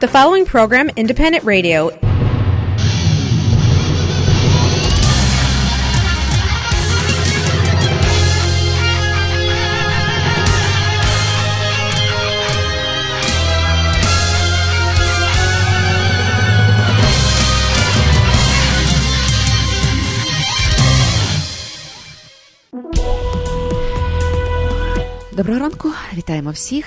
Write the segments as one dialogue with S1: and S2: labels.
S1: The following program, Independent Radio,
S2: Доброго ранку, вітаємо всіх.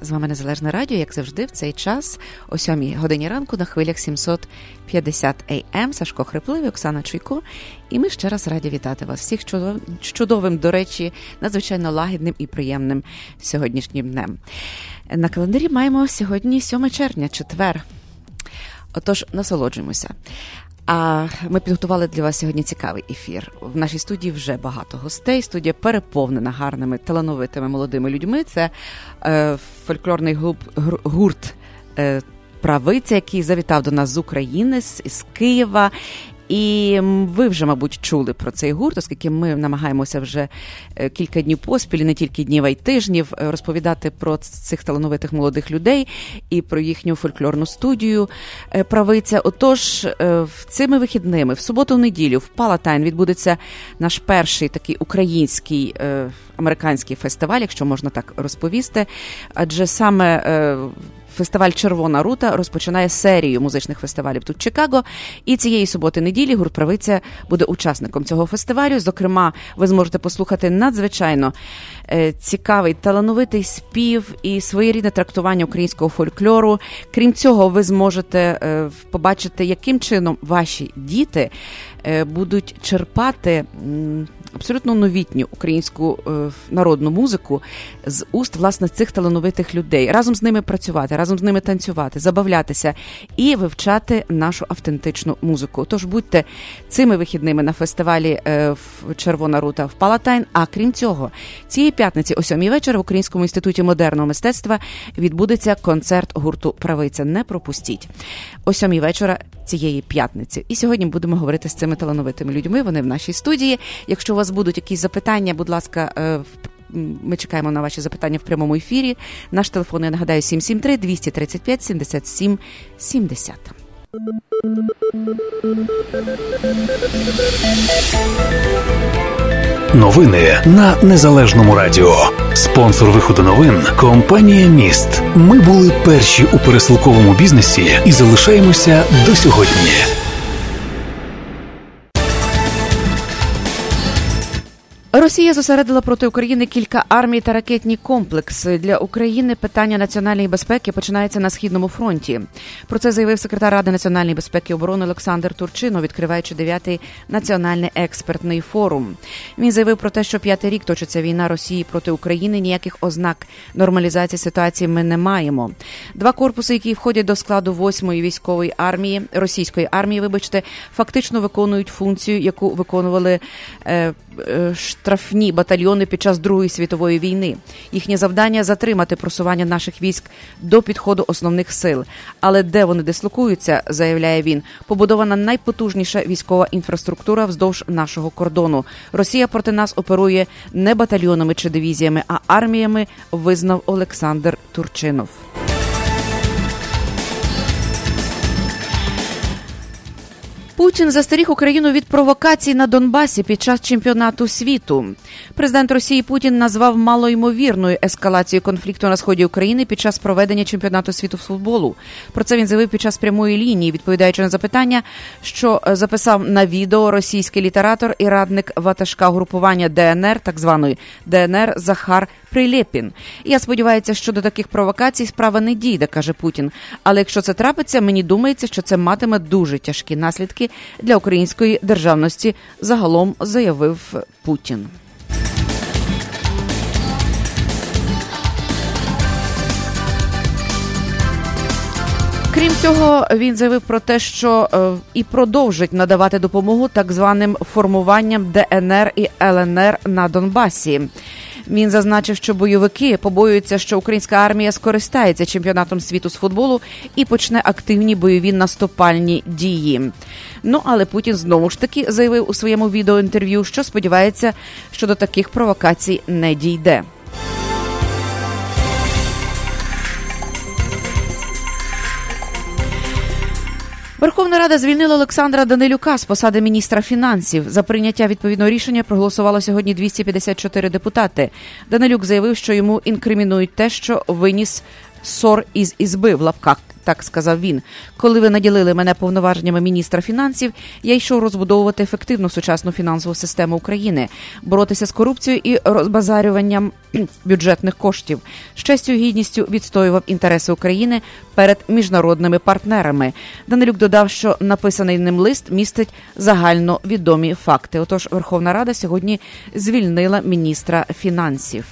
S2: З вами Незалежне Радіо, як завжди, в цей час, о 7 годині ранку на хвилях 750 АМ, Сашко Хрипливий, Оксана Чуйко. І ми ще раз раді вітати вас всіх чудовим, до речі, надзвичайно лагідним і приємним сьогоднішнім днем. На календарі маємо сьогодні 7 червня, четвер. Отож, насолоджуємося. А ми підготували для вас сьогодні цікавий ефір. В нашій студії вже багато гостей. Студія переповнена гарними талановитими молодими людьми. Це е, фольклорний губ, гурт е, правиця, який завітав до нас з України, з, Києва. І ви вже, мабуть, чули про цей гурт, оскільки ми намагаємося вже е, кілька днів поспіль, не тільки днів, а й тижнів, е, розповідати про цих талановитих молодих людей і про їхню фольклорну студію е, правиця. Отож, цими вихідними, в суботу, в неділю, в Палатайн відбудеться наш перший такий український американський фестиваль, якщо можна так розповісти. Адже саме фестиваль Червона рута розпочинає серію музичних фестивалів тут Чикаго. І цієї суботи-неділі гурт правиця буде учасником цього фестивалю. Зокрема, ви зможете послухати надзвичайно е, цікавий талановитий спів і своєрідне трактування українського фольклору. Крім цього, ви зможете е, побачити, яким чином ваші діти е, будуть черпати абсолютно новітню українську е, народну музику з уст власне цих талановитих людей, разом з ними працювати, разом з ними танцювати, забавлятися і вивчати нашу автентичну музику. Тож будьте цими вихідними на фестивалі е, в Червона Рута в Палатайн. А крім цього, цієї п'ятниці о сьомій вечора в Українському інституті модерного мистецтва відбудеться концерт гурту Правиця. Не пропустіть о сьомій вечора цієї п'ятниці. І сьогодні будемо говорити з цими талановитими людьми. Вони в нашій студії. Якщо у вас будуть якісь запитання, будь ласка, е, ми чекаємо на ваші запитання в прямому ефірі. Наш телефон я нагадаю 773 235 77 70.
S3: Новини на незалежному радіо. Спонсор виходу новин компанія Міст. Ми були перші у пересилковому бізнесі і залишаємося до сьогодні.
S2: Росія зосередила проти України кілька армій та ракетні комплекси для України. Питання національної безпеки починається на східному фронті. Про це заявив секретар ради національної безпеки і оборони Олександр Турчинов, відкриваючи дев'ятий національний експертний форум. Він заявив про те, що п'ятий рік точиться війна Росії проти України. Ніяких ознак нормалізації ситуації ми не маємо. Два корпуси, які входять до складу восьмої військової армії російської армії, вибачте, фактично виконують функцію, яку виконували. Е, е, штрафні батальйони під час Другої світової війни. Їхнє завдання затримати просування наших військ до підходу основних сил. Але де вони дислокуються, заявляє він, побудована найпотужніша військова інфраструктура вздовж нашого кордону. Росія проти нас оперує не батальйонами чи дивізіями, а арміями. Визнав Олександр Турчинов. Путін застеріг Україну від провокацій на Донбасі під час чемпіонату світу. Президент Росії Путін назвав малоймовірною ескалацію конфлікту на сході України під час проведення чемпіонату світу з футболу. Про це він заявив під час прямої лінії, відповідаючи на запитання, що записав на відео російський літератор і радник ватажка групування ДНР, так званої ДНР Захар Прилєпін. Я сподіваюся, що до таких провокацій справа не дійде, каже Путін. Але якщо це трапиться, мені думається, що це матиме дуже тяжкі наслідки для української державності. Загалом заявив Путін. Крім цього, він заявив про те, що е, і продовжить надавати допомогу так званим формуванням ДНР і ЛНР на Донбасі. Він зазначив, що бойовики побоюються, що українська армія скористається чемпіонатом світу з футболу і почне активні бойові наступальні дії. Ну але Путін знову ж таки заявив у своєму відеоінтерв'ю, що сподівається, що до таких провокацій не дійде. Верховна Рада звільнила Олександра Данилюка з посади міністра фінансів. За прийняття відповідного рішення проголосувало сьогодні 254 депутати. Данилюк заявив, що йому інкримінують те, що виніс ссор із ізби в лапках так сказав він. Коли ви наділили мене повноваженнями міністра фінансів, я йшов розбудовувати ефективну сучасну фінансову систему України, боротися з корупцією і розбазарюванням бюджетних коштів. З честю і гідністю відстоював інтереси України перед міжнародними партнерами. Данилюк додав, що написаний ним лист містить загально відомі факти. Отож, Верховна Рада сьогодні звільнила міністра фінансів.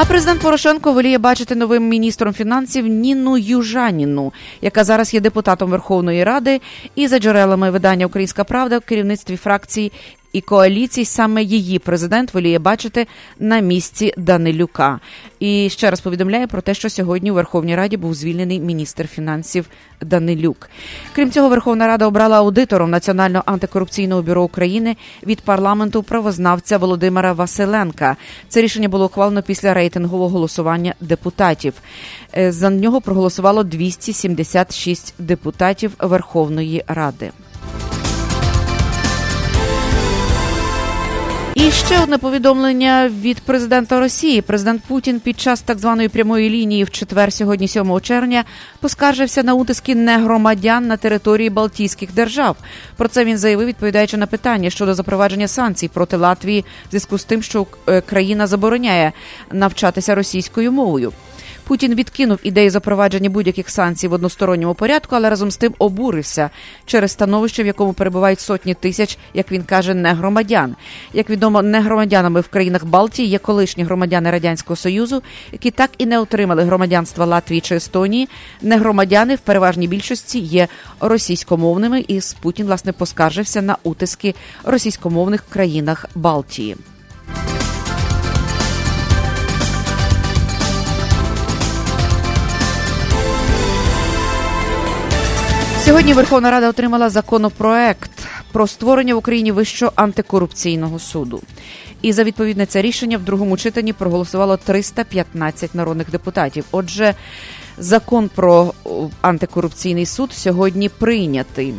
S2: А президент Порошенко воліє бачити новим міністром фінансів Ніну Южаніну, яка зараз є депутатом Верховної Ради, і за джерелами видання Українська Правда в керівництві фракції і коаліцій саме її президент воліє бачити на місці Данилюка. І ще раз повідомляє про те, що сьогодні у Верховній Раді був звільнений міністр фінансів Данилюк. Крім цього, Верховна Рада обрала аудитором Національного антикорупційного бюро України від парламенту правознавця Володимира Василенка. Це рішення було ухвалено після рейтингового голосування депутатів. Е, за нього проголосувало 276 депутатів Верховної Ради. І ще одне повідомлення від президента Росії. Президент Путін під час так званої прямої лінії в четвер, сьогодні, 7 червня, поскаржився на утиски негромадян на території Балтійських держав. Про це він заявив, відповідаючи на питання щодо запровадження санкцій проти Латвії, в зв'язку з тим, що е, країна забороняє навчатися російською мовою. Путін відкинув ідеї запровадження будь-яких санкцій в односторонньому порядку, але разом з тим обурився через становище, в якому перебувають сотні тисяч, як він каже, негромадян. Як відомо, негромадянами в країнах Балтії є колишні громадяни радянського союзу, які так і не отримали громадянства Латвії чи Естонії. Негромадяни в переважній більшості є російськомовними, і Путін власне поскаржився на утиски російськомовних країнах Балтії. Сьогодні Верховна Рада отримала законопроект про створення в Україні вищого антикорупційного суду. І за відповідне це рішення в другому читанні проголосувало 315 народних депутатів. Отже, закон про антикорупційний суд сьогодні прийнятий.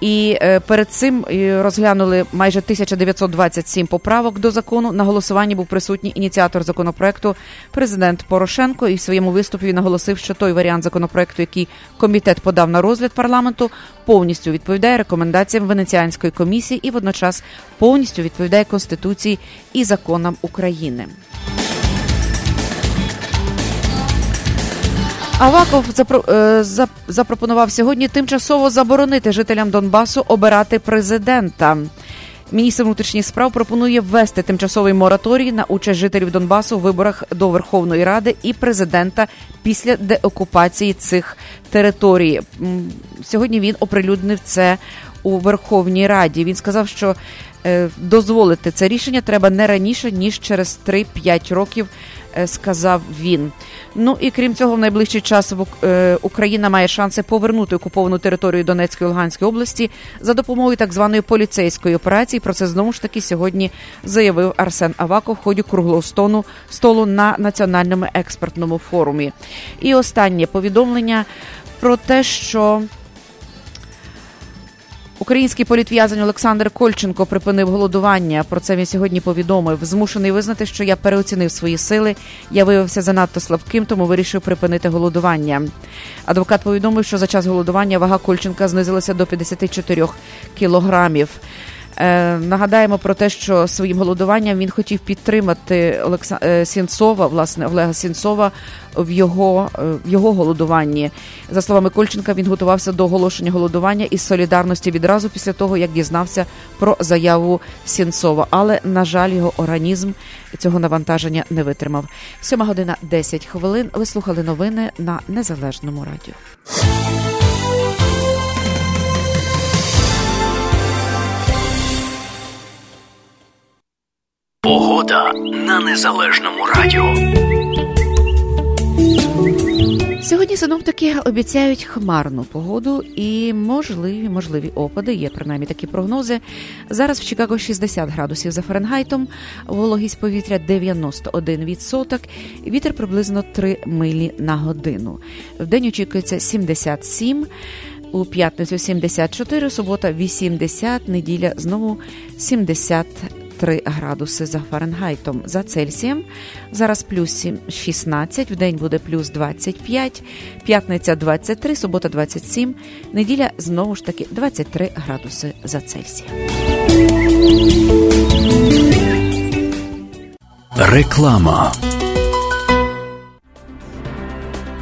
S2: І е, перед цим е, розглянули майже 1927 поправок до закону. На голосуванні був присутній ініціатор законопроекту президент Порошенко. І в своєму виступі наголосив, що той варіант законопроекту, який комітет подав на розгляд парламенту, повністю відповідає рекомендаціям Венеціанської комісії і водночас повністю відповідає конституції і законам України. Аваков е, запропонував сьогодні тимчасово заборонити жителям Донбасу обирати президента. Міністр внутрішніх справ пропонує ввести тимчасовий мораторій на участь жителів Донбасу у виборах до Верховної Ради і президента після деокупації цих територій. Сьогодні він оприлюднив це у Верховній Раді. Він сказав, що е, дозволити це рішення треба не раніше ніж через 3-5 років. Е, сказав він. Ну і крім цього, в найближчий час е, Україна має шанси повернути окуповану територію Донецької і Луганської області за допомогою так званої поліцейської операції. Про це знову ж таки сьогодні заявив Арсен Аваков в ході круглого столу, столу на національному експертному форумі. І останнє повідомлення про те, що Український політв'язень Олександр Кольченко припинив голодування. Про це він сьогодні повідомив. Змушений визнати, що я переоцінив свої сили. Я виявився занадто слабким, тому вирішив припинити голодування. Адвокат повідомив, що за час голодування вага Кольченка знизилася до 54 кілограмів. Е, нагадаємо про те, що своїм голодуванням він хотів підтримати Олекса... Е, Сінцова, власне Олега Сінцова в його е, в його голодуванні. За словами Кольченка, він готувався до оголошення голодування із солідарності відразу після того, як дізнався про заяву Сінцова. Але на жаль, його організм цього навантаження не витримав. Сьома година 10 хвилин. Ви слухали новини на незалежному радіо.
S3: Погода на незалежному радіо.
S2: Сьогодні синоптики обіцяють хмарну погоду і можливі можливі опади. Є принаймні такі прогнози. Зараз в Чикаго 60 градусів за Фаренгайтом, вологість повітря 91%, вітер приблизно 3 милі на годину. В день очікується 77, у п'ятницю 74, субота 80, неділя знову 70 3 градуси за Фаренгайтом за Цельсієм. Зараз плюс 16, в день буде плюс 25, п'ятниця 23, субота 27, неділя знову ж таки 23 градуси за Цельсієм.
S3: Реклама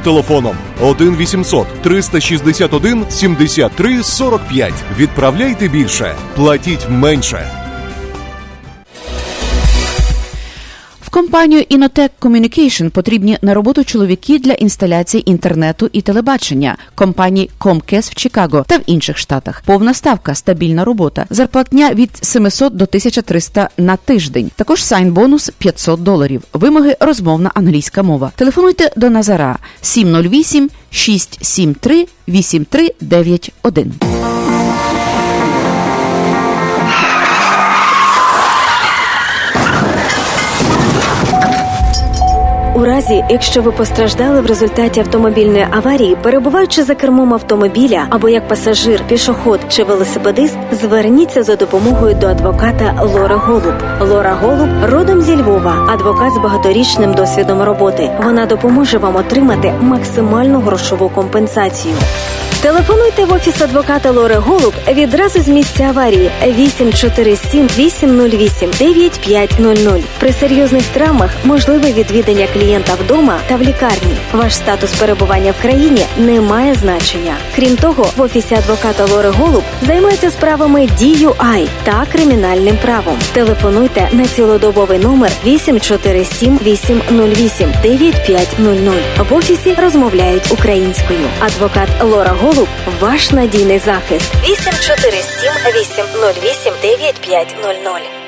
S4: телефоном 1 800 361 73 45. Відправляйте більше, платіть менше.
S2: В компанію Inotech Communication потрібні на роботу чоловіки для інсталяції інтернету і телебачення компанії Comcast в Чикаго та в інших штатах. Повна ставка, стабільна робота, зарплатня від 700 до 1300 на тиждень. Також сайн бонус 500 доларів. Вимоги розмовна англійська мова. Телефонуйте до Назара 708 673 8391.
S5: У разі, якщо ви постраждали в результаті автомобільної аварії, перебуваючи за кермом автомобіля або як пасажир, пішоход чи велосипедист, зверніться за допомогою до адвоката Лора Голуб. Лора Голуб родом зі Львова, адвокат з багаторічним досвідом роботи. Вона допоможе вам отримати максимальну грошову компенсацію. Телефонуйте в офіс адвоката Лори Голуб відразу з місця аварії 847 808 9500. При серйозних травмах можливе відвідання клієнта вдома та в лікарні. Ваш статус перебування в країні не має значення. Крім того, в офісі адвоката Лори Голуб займаються справами DUI та кримінальним правом. Телефонуйте на цілодобовий номер 847 808 9500. В офісі розмовляють українською. Адвокат Лора Голуб ваш надійний захист. 847 808 9500.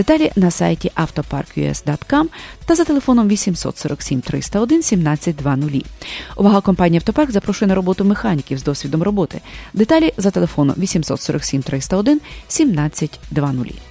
S2: Деталі на сайті autopark.us.com та за телефоном 847 301 1720. Увага компанії Автопарк запрошує на роботу механіків з досвідом роботи. Деталі за телефоном 847 301 1720.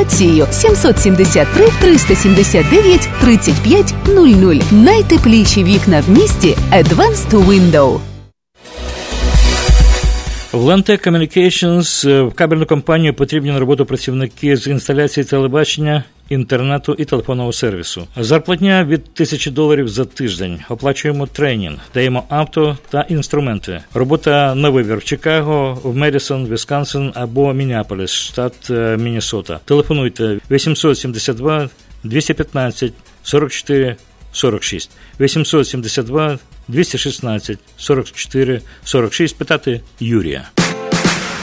S6: 773 379 35 00. Найтепліші вікна в місті Advanced Window.
S7: В Lantec Communications е, в кабельну компанію потрібні на роботу працівники з інсталяції телебачення, інтернету і телефонного сервісу. Зарплатня від тисячі доларів за тиждень. Оплачуємо тренінг, даємо авто та інструменти. Робота на вибір в Чикаго, в Медісон, Вісконсин або Мінneаполіс, штат е, Міннесота. Телефонуйте 872 215 44 46 872 216 44 46 питати Юрія.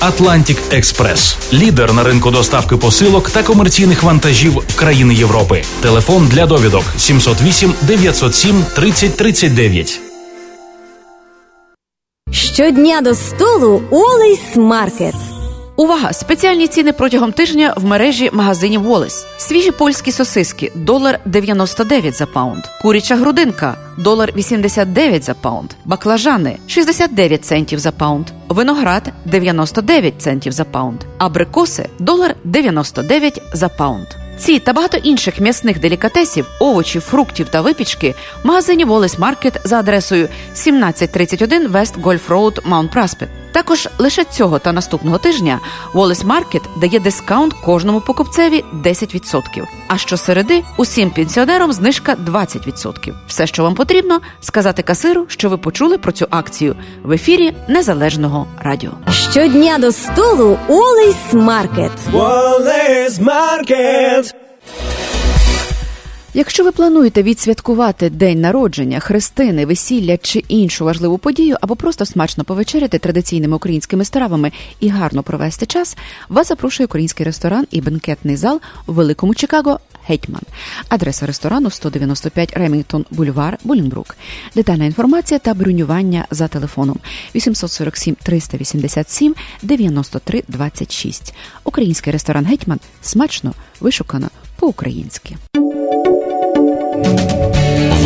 S3: Atlantic Express, лідер на ринку доставки посилок та комерційних вантажів в країни Європи. Телефон для довідок 708 907 3039.
S5: Щодня до столу Wally's Market.
S2: Увага! Спеціальні ціни протягом тижня в мережі магазинів Wally's. Свіжі польські сосиски долар 99 за pound. Куряча грудинка долар 89 за pound. Баклажани 69 центів за pound. Виноград 99 центів за pound. Абрикоси долар 99 за pound. Ці та багато інших м'ясних делікатесів, овочів, фруктів та випічки в магазині Wally's Market за адресою 1731 West Golf Road, Mount Prospect. Також лише цього та наступного тижня Wally's Market дає discount кожному покупцеві 10%. А щосереди усім пенсіонерам знижка 20%. Все, що вам потрібно, сказати касиру, що ви почули про цю акцію в ефірі Незалежного радіо.
S5: Щодня до столу Wally's Market.
S8: Wallace Market.
S2: Якщо ви плануєте відсвяткувати день народження, хрестини, весілля чи іншу важливу подію, або просто смачно повечеряти традиційними українськими стравами і гарно провести час, вас запрошує український ресторан і бенкетний зал у великому Чикаго Гетьман. Адреса ресторану 195 Ремінгтон Бульвар, Булінбрук. Детальна інформація та бронювання за телефоном 847 387 93 26. Український ресторан Гетьман смачно вишукано по-українськи.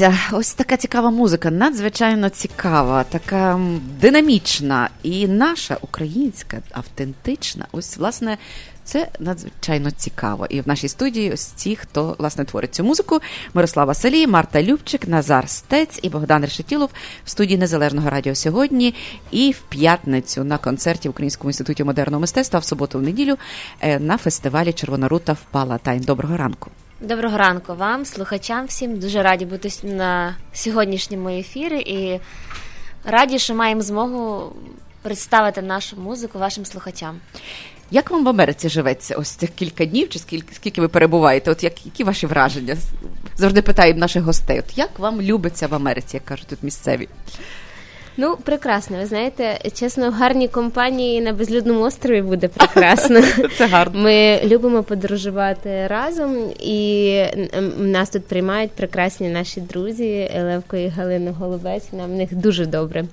S2: правиця, ось така цікава музика, надзвичайно цікава, така динамічна і наша українська, автентична. Ось, власне, це надзвичайно цікаво. І в нашій студії ось ті, хто власне творить цю музику: Мирослава Салій, Марта Любчик, Назар Стець і Богдан Решетілов в студії Незалежного радіо сьогодні. І в п'ятницю на концерті в Українському інституті модерного мистецтва, в суботу в неділю е, на фестивалі Червона рута впала тайн. Доброго ранку.
S9: Доброго ранку вам, слухачам всім. Дуже раді бути на сьогоднішньому ефірі і раді, що маємо змогу представити нашу музику вашим слухачам.
S2: Як вам в Америці живеться ось цих кілька днів, чи скільки, скільки ви перебуваєте? От як, які ваші враження? Завжди питаємо наших гостей. От як вам любиться в Америці, як кажуть тут місцеві?
S10: Ну, прекрасно. Ви знаєте, чесно, в гарній компанії на безлюдному острові буде прекрасно.
S2: Це гарно.
S10: Ми любимо подорожувати разом, і нас тут приймають прекрасні наші друзі Левко і Галина Голубець. Нам в них дуже добре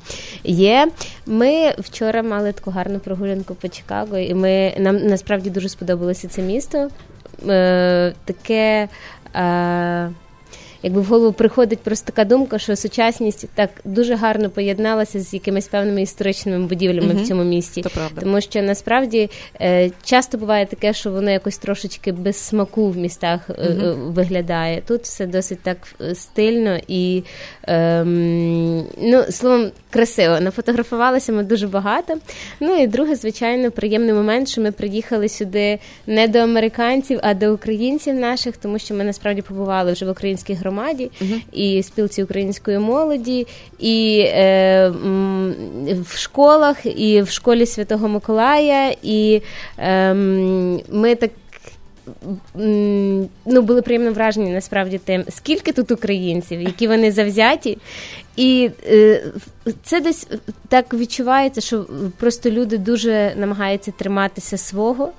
S10: є. Ми вчора мали таку гарну прогулянку по Чикаго, і ми нам насправді дуже сподобалося це місто. Е, таке. Е, Якби в голову приходить просто така думка, що сучасність так дуже гарно поєдналася з якимись певними історичними будівлями
S2: Мгм.
S10: в цьому місті.
S2: Це правда.
S10: Тому що насправді е, часто буває таке, що воно якось трошечки без смаку в містах е, е, виглядає. Тут все досить так е, стильно і ем, ну, словом, красиво. Нафотографувалися ми дуже багато. Ну і друге, звичайно, приємний момент, що ми приїхали сюди не до американців, а до українців наших, тому що ми насправді побували вже в українській громаді і спілці української молоді, і е, в школах, і в школі Святого Миколая, і ем, ми так. Ну, були приємно вражені насправді тим, скільки тут українців, які вони завзяті. І е, це десь так відчувається, що просто люди дуже намагаються триматися свого,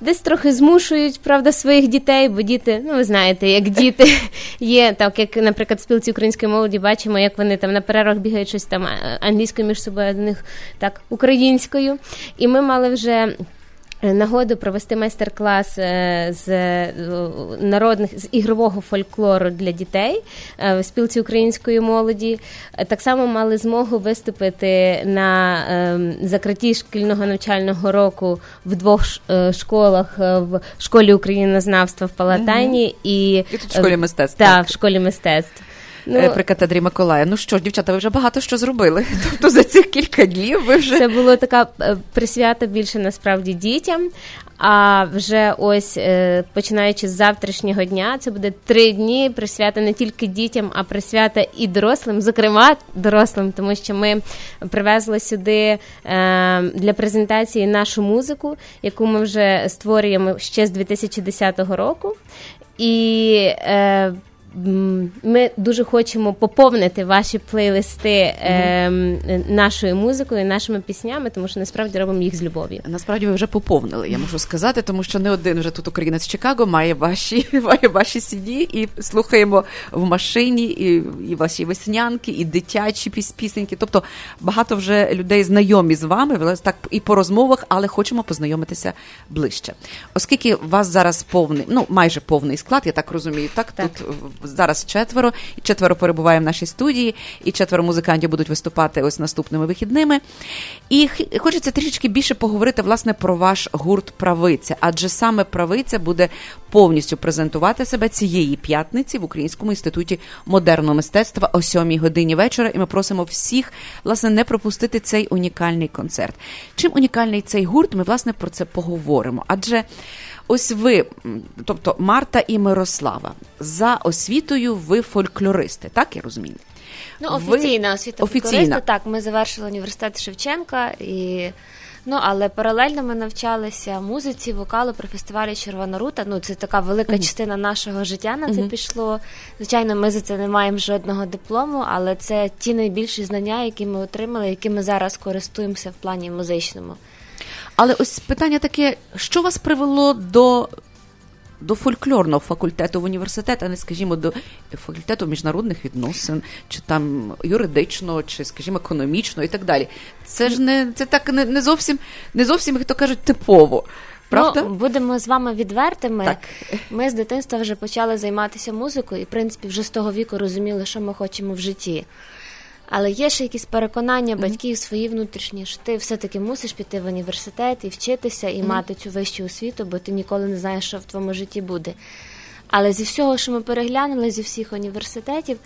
S10: десь трохи змушують, правда, своїх дітей, бо діти, ну ви знаєте, як діти є, так як, наприклад, в спілці української молоді бачимо, як вони там на перервах бігають щось там англійською між собою, а до них так українською. І ми мали вже. Нагоду провести майстер-клас е, з е, народних з ігрового фольклору для дітей е, в спілці української молоді. Е, Так само мали змогу виступити на е, закритті шкільного навчального року в двох е, школах е, в школі українознавства в Палатайні і,
S2: І тут в школі мистецтв,
S10: Так,
S2: так.
S10: в школі мистецтв.
S2: Ну, при катедрі Миколая. Ну що ж, дівчата, ви вже багато що зробили. Тобто за цих кілька днів ви вже
S10: Це було така е, присвята більше насправді дітям. А вже ось е, починаючи з завтрашнього дня, це буде три дні присвята не тільки дітям, а присвята і дорослим, зокрема дорослим, тому що ми привезли сюди е, для презентації нашу музику, яку ми вже створюємо ще з 2010 року. І е, ми дуже хочемо поповнити ваші плейлисти е, нашою музикою, нашими піснями, тому що насправді робимо їх з любов'ю.
S2: Насправді ви вже поповнили, я можу сказати, тому що не один вже тут українець Чикаго має ваші має ваші CD і слухаємо в машині, і, і ваші веснянки, і дитячі піс- пісеньки. Тобто багато вже людей знайомі з вами, так і по розмовах, але хочемо познайомитися ближче. Оскільки у вас зараз повний, ну майже повний склад, я так розумію, так, тут в- зараз четверо, і четверо перебуває в нашій студії, і четверо музикантів будуть виступати ось наступними вихідними. І хочеться трішечки більше поговорити власне про ваш гурт Правиця, адже саме правиця буде повністю презентувати себе цієї п'ятниці в Українському інституті модерного мистецтва о 7 годині вечора. І ми просимо всіх власне не пропустити цей унікальний концерт. Чим унікальний цей гурт? Ми власне про це поговоримо. Адже ось ви, тобто Марта і Мирослава, за освітою ви фольклористи, так я розумію?
S9: Ну,
S2: Ви-
S9: офіційна освіта
S2: Офіційна.
S9: фольклориста, Так, ми завершили університет Шевченка і. Ну, але паралельно ми навчалися музиці, вокалу при фестивалі Червона рута. Ну, це така велика
S2: Мгм.
S9: частина нашого життя на це
S2: Мгм.
S9: пішло. Звичайно, ми за це не маємо жодного диплому, але це ті найбільші знання, які ми отримали, якими зараз користуємося в плані музичному.
S2: Але ось питання таке: що вас привело до, до фольклорного факультету в університет, а не, скажімо, до факультету міжнародних відносин, чи там юридичного, чи, скажімо, економічного і так далі. Це ж не це так не, не зовсім не зовсім, як то кажуть, типово. Правда?
S9: Ну, будемо з вами відвертими.
S2: Так.
S9: Ми з дитинства вже почали займатися музикою, і в принципі вже з того віку розуміли, що ми хочемо в житті. Але є ще якісь переконання батьків свої внутрішні, що ти все-таки мусиш піти в університет і вчитися, і мати цю вищу освіту, бо ти ніколи не знаєш, що в твоєму житті буде. Але зі всього, що ми переглянули, зі всіх університетів,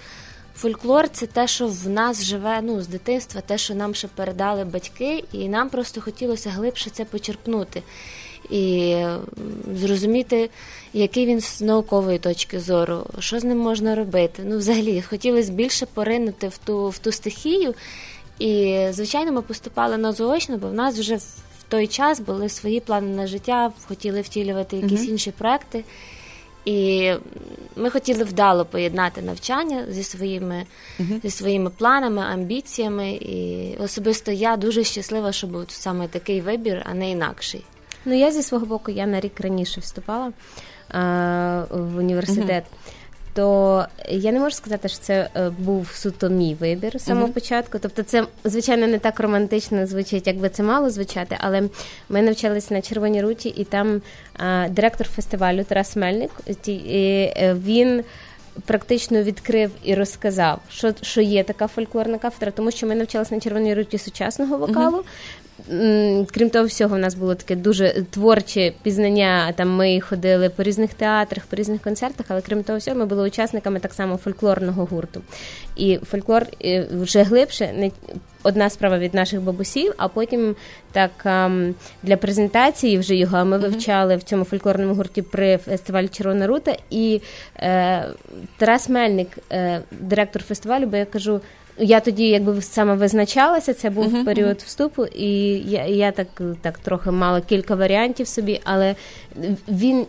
S9: фольклор це те, що в нас живе ну, з дитинства, те, що нам ще передали батьки, і нам просто хотілося глибше це почерпнути. І зрозуміти, який він з наукової точки зору, що з ним можна робити. Ну, взагалі, хотілося більше поринути в ту, в ту стихію. І, звичайно, ми поступали на заочно, бо в нас вже в той час були свої плани на життя, хотіли втілювати якісь
S2: Мгм.
S9: інші проекти. І ми хотіли вдало поєднати навчання зі своїми,
S2: Мгм.
S9: зі своїми планами, амбіціями. І особисто я дуже щаслива, що був саме такий вибір, а не інакший.
S10: Ну, я зі свого боку, я на рік раніше вступала а, в університет. То я не можу сказати, що це е, був суто мій вибір з самого
S2: Мгм.
S10: початку. Тобто, це звичайно не так романтично звучить, як би це мало звучати. Але ми навчалися на Червоній руті, і там а, директор фестивалю Тарас Мельник. ті- і, е, він практично відкрив і розказав, що, що є така фольклорна кафедра, тому що ми навчалися на Червоній руті сучасного вокалу. Крім того всього, у нас було таке дуже творче пізнання. Там ми ходили по різних театрах, по різних концертах, але крім того всього, ми були учасниками так само фольклорного гурту. І фольклор вже глибше не одна справа від наших бабусів, а потім так для презентації вже його ми вивчали в цьому фольклорному гурті при фестивалі Червона рута. І е, Тарас Мельник, е, директор фестивалю, бо я кажу. Я тоді якби саме визначалася, це був
S2: Мгм,
S10: період вступу, і я, я так, так трохи мала кілька варіантів собі, але він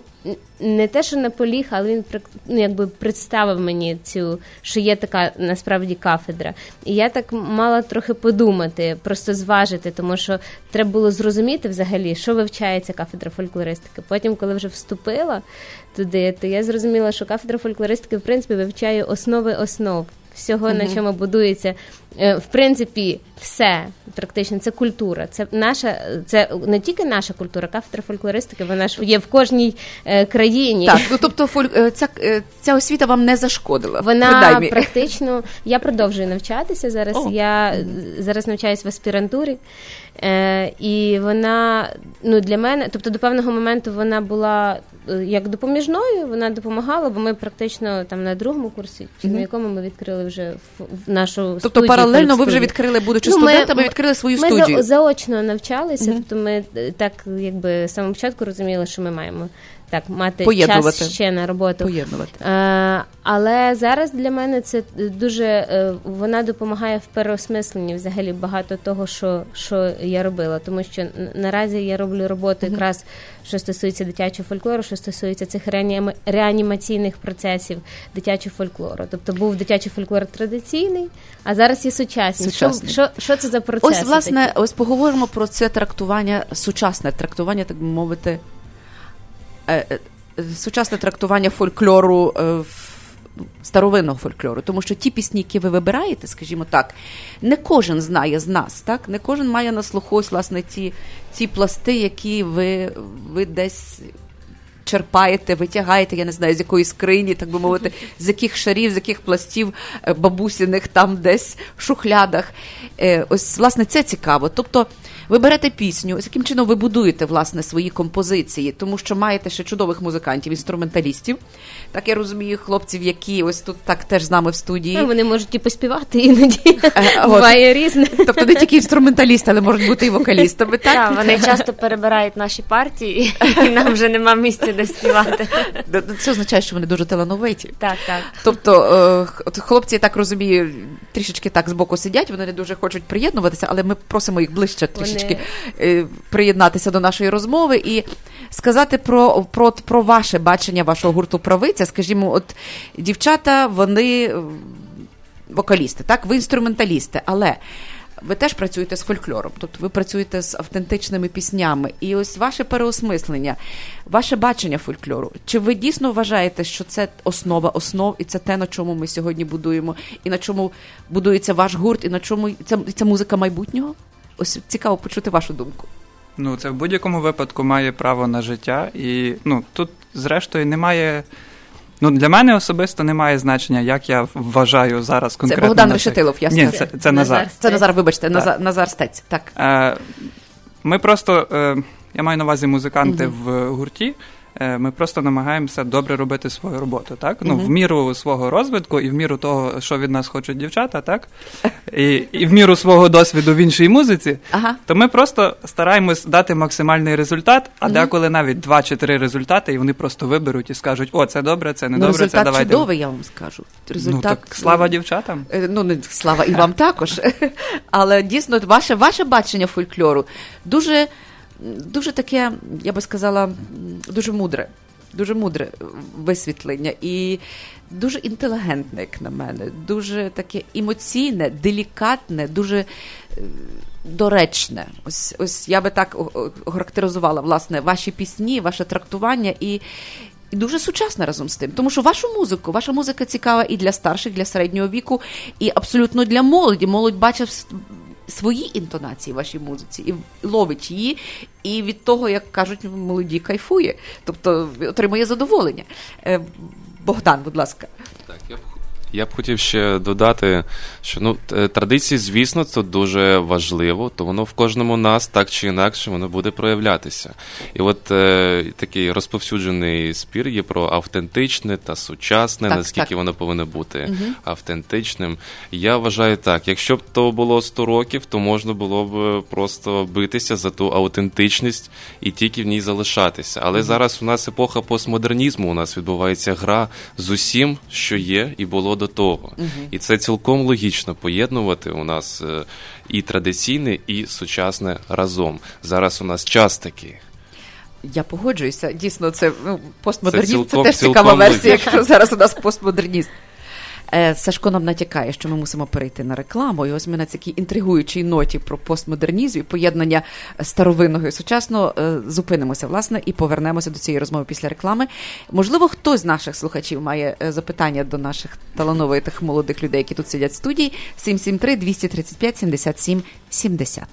S10: не те, що наполіг, але він ну, якби представив мені цю, що є така насправді кафедра. І я так мала трохи подумати, просто зважити, тому що треба було зрозуміти взагалі, що вивчається кафедра фольклористики. Потім, коли вже вступила туди, то я зрозуміла, що кафедра фольклористики в принципі вивчає основи основ. Всього, на чому будується, е, в принципі, все практично це культура. Це наша, це не тільки наша культура, кафедра фольклористики, вона ж є в кожній е, країні.
S2: Так, ну тобто фоль- е, ця, ця освіта вам не зашкодила.
S10: Вона практично. Я продовжую навчатися зараз.
S2: О.
S10: Я зараз навчаюсь в аспірантурі, і вона ну для мене, тобто до певного моменту вона була як допоміжною, вона допомагала, бо ми практично там на другому курсі, чи на якому ми відкрили вже нашу
S2: Тобто
S10: студію,
S2: паралельно ви вже відкрили, будучи
S10: Ну, ми-
S2: студентами, відкрили свою
S10: ми
S2: студію.
S10: Ми заочно навчалися, тобто ми е, так якби з самого початку розуміли, що ми маємо так мати
S2: Поєднувати.
S10: час ще на роботу.
S2: Поєднувати.
S10: Е, але зараз для мене це дуже е, вона допомагає в переосмисленні взагалі багато того, що, що я робила. Тому що наразі я роблю роботу якраз що стосується дитячого фольклору, що стосується цих реаніма- реанімаційних процесів дитячого фольклору. Тобто був дитячий фольклор традиційний, а зараз є сучасний.
S2: Сучасний.
S10: що, що це за процеси?
S2: Ось, власне,
S10: такі?
S2: ось поговоримо про це трактування, сучасне трактування, так би мовити, сучасне трактування фольклору. е, Старовинного фольклору, тому що ті пісні, які ви вибираєте, скажімо так, не кожен знає з нас, так не кожен має на слуху власне ці, ці пласти, які ви, ви десь черпаєте, витягаєте, я не знаю, з якої скрині, так би мовити, з яких шарів, з яких пластів е, бабусіних там десь в шухлядах. Е, Ось, власне, це цікаво. Тобто, ви берете пісню, яким чином ви будуєте власне свої композиції, тому що маєте ще чудових музикантів, інструменталістів. Так я розумію, хлопців, які ось тут так теж з нами в студії.
S10: Ну, вони можуть і поспівати іноді.
S2: Е.
S10: Буває різне.
S2: Тобто не тільки інструменталісти, але можуть бути і вокалістами. Так,
S9: Так, вони часто перебирають наші партії, і нам вже нема місця де співати.
S2: Це означає, що вони дуже талановиті.
S9: Так, так.
S2: Тобто, е, от хлопці, я так розумію, трішечки так збоку сидять, вони не дуже хочуть приєднуватися, але ми просимо їх ближче трішечки е, приєднатися до нашої розмови і сказати про, про, про ваше бачення вашого гурту правиця. Скажімо, от дівчата, вони е, вокалісти, так, ви інструменталісти, але. Ви теж працюєте з фольклором, тобто ви працюєте з автентичними піснями. І ось ваше переосмислення, ваше бачення фольклору. Чи ви дійсно вважаєте, що це основа основ, і це те, на чому ми сьогодні будуємо, і на чому будується ваш гурт, і на чому це, це музика майбутнього? Ось цікаво почути вашу думку.
S11: Ну, це в будь-якому випадку має право на життя, і ну тут, зрештою, немає. Ну, для мене особисто немає значення, як я вважаю зараз конкретно.
S2: Це Богдан Решетилов, я
S11: Ні, це, це Назар.
S2: Це Назар, вибачте,
S11: Так.
S2: Назар, Назар Стець. Так.
S11: Е, Ми просто, е, я маю на увазі музиканти в гурті. Е, Ми просто намагаємося добре робити свою роботу, так? Ну,
S2: Мгм.
S11: в міру свого розвитку і в міру того, що від нас хочуть дівчата, так? І, і в міру свого досвіду в іншій музиці,
S2: Ага.
S11: то ми просто стараємось дати максимальний результат, а
S2: Мгм.
S11: деколи навіть два чи три результати, і вони просто виберуть і скажуть: о, це добре, це не
S2: Ну,
S11: добре, це
S2: результат
S11: давайте.
S2: чудовий, я вам скажу. Результат,
S11: Ну, так слава дівчатам.
S2: Е, Ну, не слава і вам також. Але дійсно, ваше, ваше бачення фольклору дуже, дуже таке, я би сказала, дуже мудре. Дуже мудре висвітлення і дуже інтелігентне, як на мене, дуже таке емоційне, делікатне, дуже е, доречне. Ось, ось я би так о- власне ваші пісні, ваше трактування і. І дуже сучасна разом з тим, тому що вашу музику, ваша музика цікава і для старших, і для середнього віку, і абсолютно для молоді. Молодь бачить свої інтонації в вашій музиці і ловить її, і від того, як кажуть, молоді кайфує, тобто отримує задоволення. Е, Богдан, будь ласка.
S12: Так, я б Я б хотів ще додати, що ну традиції, звісно, це дуже важливо, то воно в кожному нас так чи інакше воно буде проявлятися. І от е, такий розповсюджений спір є про автентичне та сучасне,
S13: Так,
S12: наскільки
S13: так.
S12: воно повинно бути
S13: Мгм.
S12: автентичним. Я вважаю так, якщо б то було 100 років, то можна було б просто битися за ту аутентичність і тільки в ній залишатися. Але
S13: Мгм.
S12: зараз у нас епоха постмодернізму, у нас відбувається гра з усім, що є і було до того.
S13: угу.
S12: І це цілком логічно поєднувати у нас е, і традиційне, і сучасне разом. Зараз у нас час такий.
S2: Я погоджуюся. Дійсно, це ну, постмодерніст. Це,
S12: цілком-
S2: теж цікава версія,
S12: логічно.
S2: якщо зараз у нас постмодернізм. Е, Сашко нам натякає, що ми мусимо перейти на рекламу. І ось ми на цій інтригуючій ноті про постмодернізм і поєднання старовинного і сучасного е, зупинимося, власне, і повернемося до цієї розмови після реклами. Можливо, хтось з наших слухачів має е, запитання до наших талановитих молодих людей, які тут сидять в студії. 773 235 77 70.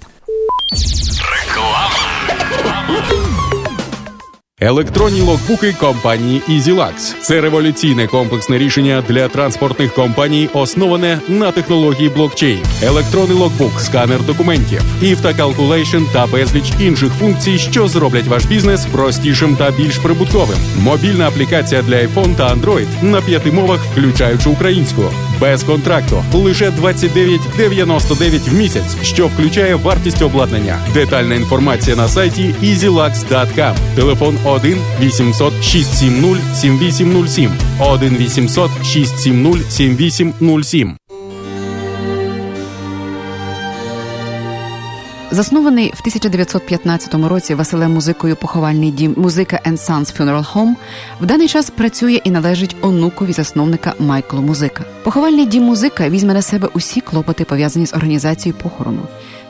S14: Електронні логбуки компанії EasyLux. Це революційне комплексне рішення для транспортних компаній, основане на технології блокчейн. Електронний логбук, сканер документів, Calculation та безліч інших функцій, що зроблять ваш бізнес простішим та більш прибутковим. Мобільна аплікація для iPhone та Android на п'яти мовах, включаючи українську. Без контракту лише 29,99 в місяць, що включає вартість обладнання. Детальна інформація на сайті easylux.com. Телефон 1 800 670 7807 1 800 670 7807.
S2: Заснований в 1915 році Василем музикою поховальний дім музика and Sons Funeral Home в даний час працює і належить онукові засновника Майклу Музика. Поховальний дім музика візьме на себе усі клопоти пов'язані з організацією похорону.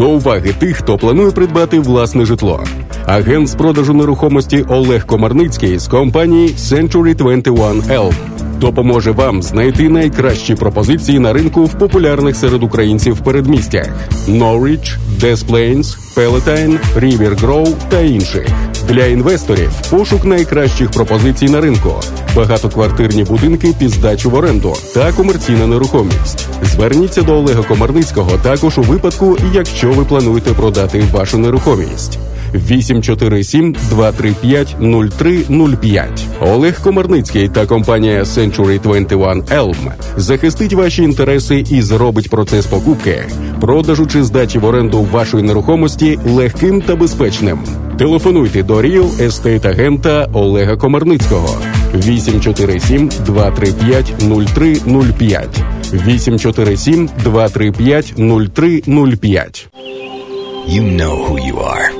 S14: До уваги тих, хто планує придбати власне житло. Агент з продажу нерухомості Олег Комарницький з компанії Century 21 Elm допоможе вам знайти найкращі пропозиції на ринку в популярних серед українців передмістях: Norwich, Des Plains, Palatine, River Grove та інших. Для інвесторів пошук найкращих пропозицій на ринку, багатоквартирні будинки під здачу в оренду та комерційна нерухомість. Зверніться до Олега Комарницького також у випадку, якщо ви плануєте продати вашу нерухомість. 847 235 0305. Олег Комарницький та компанія Century 21 Elm захистить ваші інтереси і зробить процес покупки, продажу чи здачі в оренду вашої нерухомості легким та безпечним. Телефонуйте до Real Estate агента Олега Комарницького 847 235 0305 847 235 0305
S13: You know who you are.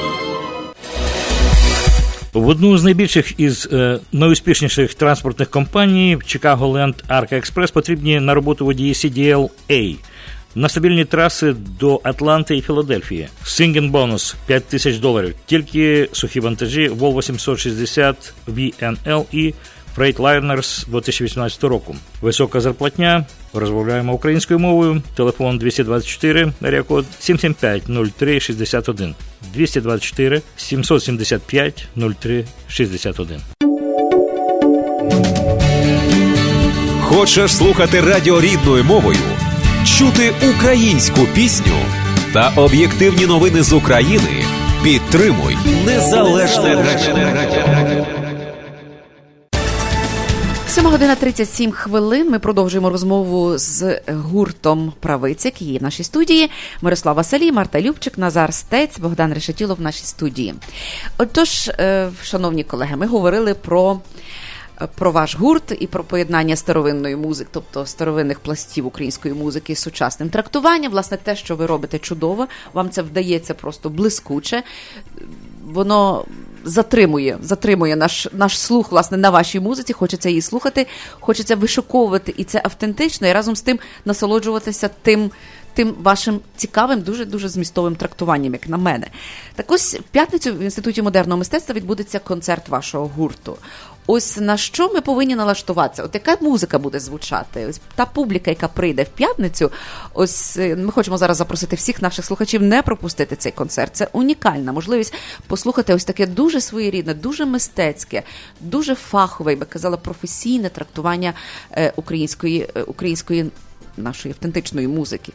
S7: В одну з найбільших із е, найуспішніших транспортних компаній Chicago Land Arca Express потрібні на роботу водії CDL-A. На стабільні траси до Атланти і Філадельфії. Singing бонус 5 тисяч доларів. Тільки сухі вантажі Volvo 760 VNL і Freightliners 2018 року. Висока зарплатня. Розмовляємо українською мовою. Телефон 224, код 775 03 61. 224 775 03 61.
S15: Хочеш слухати радіо рідною мовою, чути українську пісню та об'єктивні новини з України? Підтримуй незалежне радіо.
S2: 7 година 37 хвилин. Ми продовжуємо розмову з гуртом Правиць, який є в нашій студії. Мирослав Василій, Марта Любчик, Назар Стець, Богдан Решетілов в нашій студії. Отож, е, шановні колеги, ми говорили про. Про ваш гурт і про поєднання старовинної музики, тобто старовинних пластів української музики з сучасним трактуванням. Власне, те, що ви робите чудово, вам це вдається просто блискуче. Воно затримує затримує наш наш слух власне на вашій музиці. Хочеться її слухати, хочеться вишуковувати, і це автентично, і разом з тим насолоджуватися тим. Тим вашим цікавим, дуже дуже змістовим трактуванням, як на мене. Так ось в п'ятницю в інституті модерного мистецтва відбудеться концерт вашого гурту. Ось на що ми повинні налаштуватися? От яка музика буде звучати? Ось та публіка, яка прийде в п'ятницю. Ось е, ми хочемо зараз запросити всіх наших слухачів не пропустити цей концерт. Це унікальна можливість послухати ось таке дуже своєрідне, дуже мистецьке, дуже фахове, я би казала, професійне трактування е, української е, української нашої автентичної музики.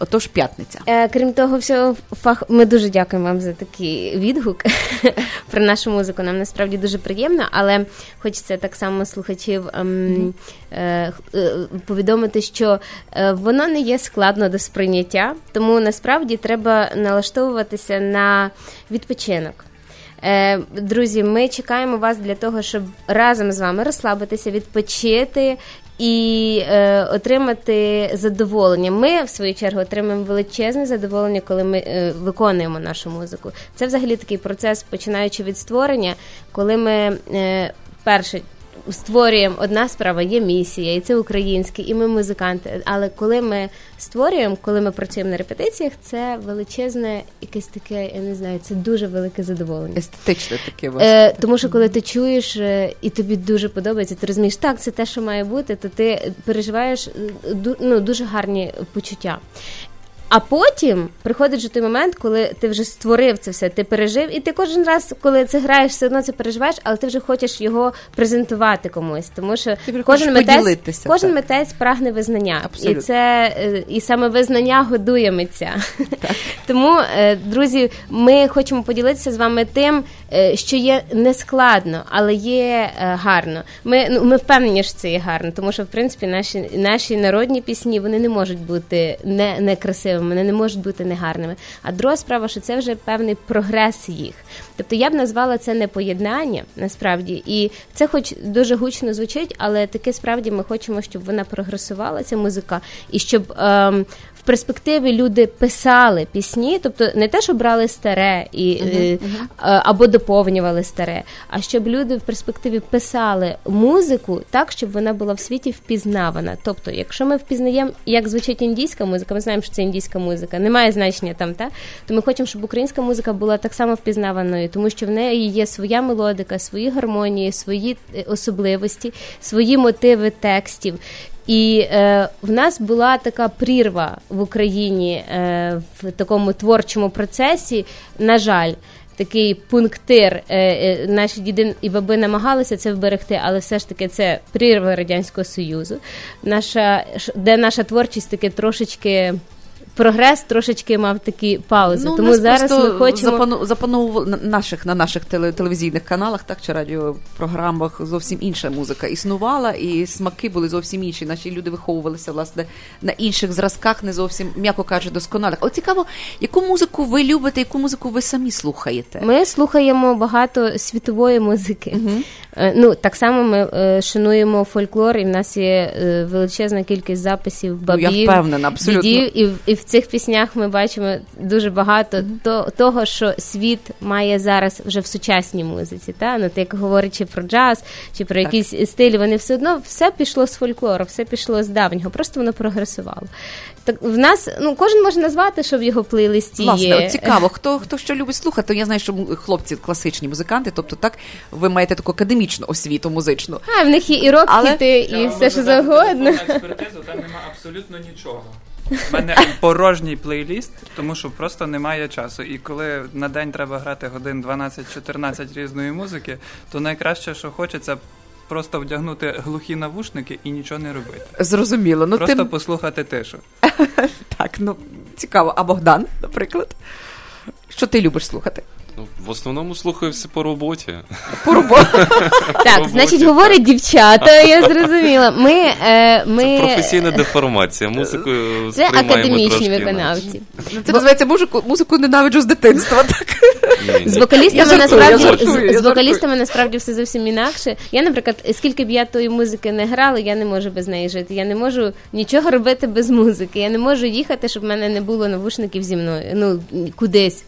S2: Отож, п'ятниця.
S10: Е, крім того, всього фах ми дуже дякуємо вам за такий відгук про нашу музику. Нам насправді дуже приємно, але хочеться так само слухачів ем, е, е, повідомити, що е, воно не є складно до сприйняття, тому насправді треба налаштовуватися на відпочинок. Е, друзі, ми чекаємо вас для того, щоб разом з вами розслабитися, відпочити і е, отримати задоволення. Ми, в свою чергу, отримуємо величезне задоволення, коли ми е, виконуємо нашу музику. Це взагалі такий процес, починаючи від створення, коли ми е, перше створюємо одна справа, є місія, і це українське, і ми музиканти. Але коли ми створюємо, коли ми працюємо на репетиціях, це величезне, якесь таке, я не знаю, це дуже велике задоволення.
S2: Естетичне таке
S10: Е, Тому що коли ти чуєш е, і тобі дуже подобається, ти розумієш, так, це те, що має бути, то ти переживаєш ну, дуже гарні почуття. А потім приходить же той момент, коли ти вже створив це все, ти пережив, і ти кожен раз, коли це граєш, все одно це переживаєш, але ти вже хочеш його презентувати комусь. Тому що кожен митець, кожен так. митець прагне визнання, Абсолютно. і це е, і саме визнання годує митця. Тому, е, друзі, ми хочемо поділитися з вами тим, що є нескладно, але є гарно. Ми ну ми впевнені, що це є гарно, тому що в принципі наші наші народні пісні вони не можуть бути не, не красивими вони не можуть бути негарними. А друга справа, що це вже певний прогрес їх. Тобто я б назвала це не поєднання насправді, і це, хоч дуже гучно звучить, але таке справді ми хочемо, щоб вона прогресувала, ця музика, і щоб ем, перспективі люди писали пісні, тобто не те, що брали старе і а- або доповнювали старе, а щоб люди в перспективі писали музику так, щоб вона була в світі впізнавана. Тобто, якщо ми впізнаємо, як звучить індійська музика, ми знаємо, що це індійська музика, немає значення там, та то ми хочемо, щоб українська музика була так само впізнаваною, тому що в неї є своя мелодика, свої гармонії, свої е, особливості, свої мотиви текстів. І е, в нас була така прірва в Україні е, в такому творчому процесі. На жаль, такий пунктир. Е, е, наші діди і баби намагалися це вберегти, але все ж таки це прірва радянського союзу. Наша де наша творчість таки трошечки. Прогрес трошечки мав такі паузи,
S2: Ну,
S10: тому зараз ми хочемо
S2: запану- запановували на наших на наших теле- телевізійних каналах, так чи радіопрограмах зовсім інша музика існувала, і смаки були зовсім інші. Наші люди виховувалися власне на інших зразках, не зовсім м'яко кажучи, досконалих. От цікаво, яку музику ви любите, яку музику ви самі слухаєте?
S10: Ми слухаємо багато світової музики. Е, Ну так само ми е, шануємо фольклор, і в нас є е, величезна кількість записів
S2: Ну, я впевнена, абсолютно.
S10: дідів, і, і в цих піснях ми бачимо дуже багато то, того, що світ має зараз вже в сучасній музиці. Та? Ну, ти як говорячи про джаз чи про якісь стилі, вони все одно все пішло з фольклору, все пішло з давнього, просто воно прогресувало. Так в нас ну кожен може назвати, що в його плейлисті
S2: Власне,
S10: є.
S2: от цікаво, хто хто що любить слухати. Я знаю, що хлопці класичні музиканти, тобто так ви маєте таку академічну освіту музичну.
S10: А, в них є і рок,
S2: Але-
S10: і все, що завгодно.
S11: експертизу, там нема абсолютно нічого. У мене порожній плейліст, тому що просто немає часу. І коли на день треба грати годин 12-14 різної музики, то найкраще, що хочеться, просто вдягнути глухі навушники і нічого не робити.
S2: Зрозуміло. Ну,
S11: просто
S2: тим-
S11: послухати тишу.
S2: Так, ну цікаво. А Богдан, наприклад, що ти любиш слухати?
S12: Ну, в основному слухаю все по роботі.
S2: По роботі.
S10: Так, значить, говорять дівчата, я зрозуміла. Ми, е, ми...
S12: Професійна деформація. Музику
S10: Це академічні виконавці.
S2: Це називається музику, музику ненавиджу з дитинства. Так?
S10: З вокалістами насправді з, з вокалістами насправді все зовсім інакше. Я, наприклад, скільки б я тої музики не грала, я не можу без неї жити. Я не можу нічого робити без музики. Я не можу їхати, щоб в мене не було навушників зі мною. Ну кудись.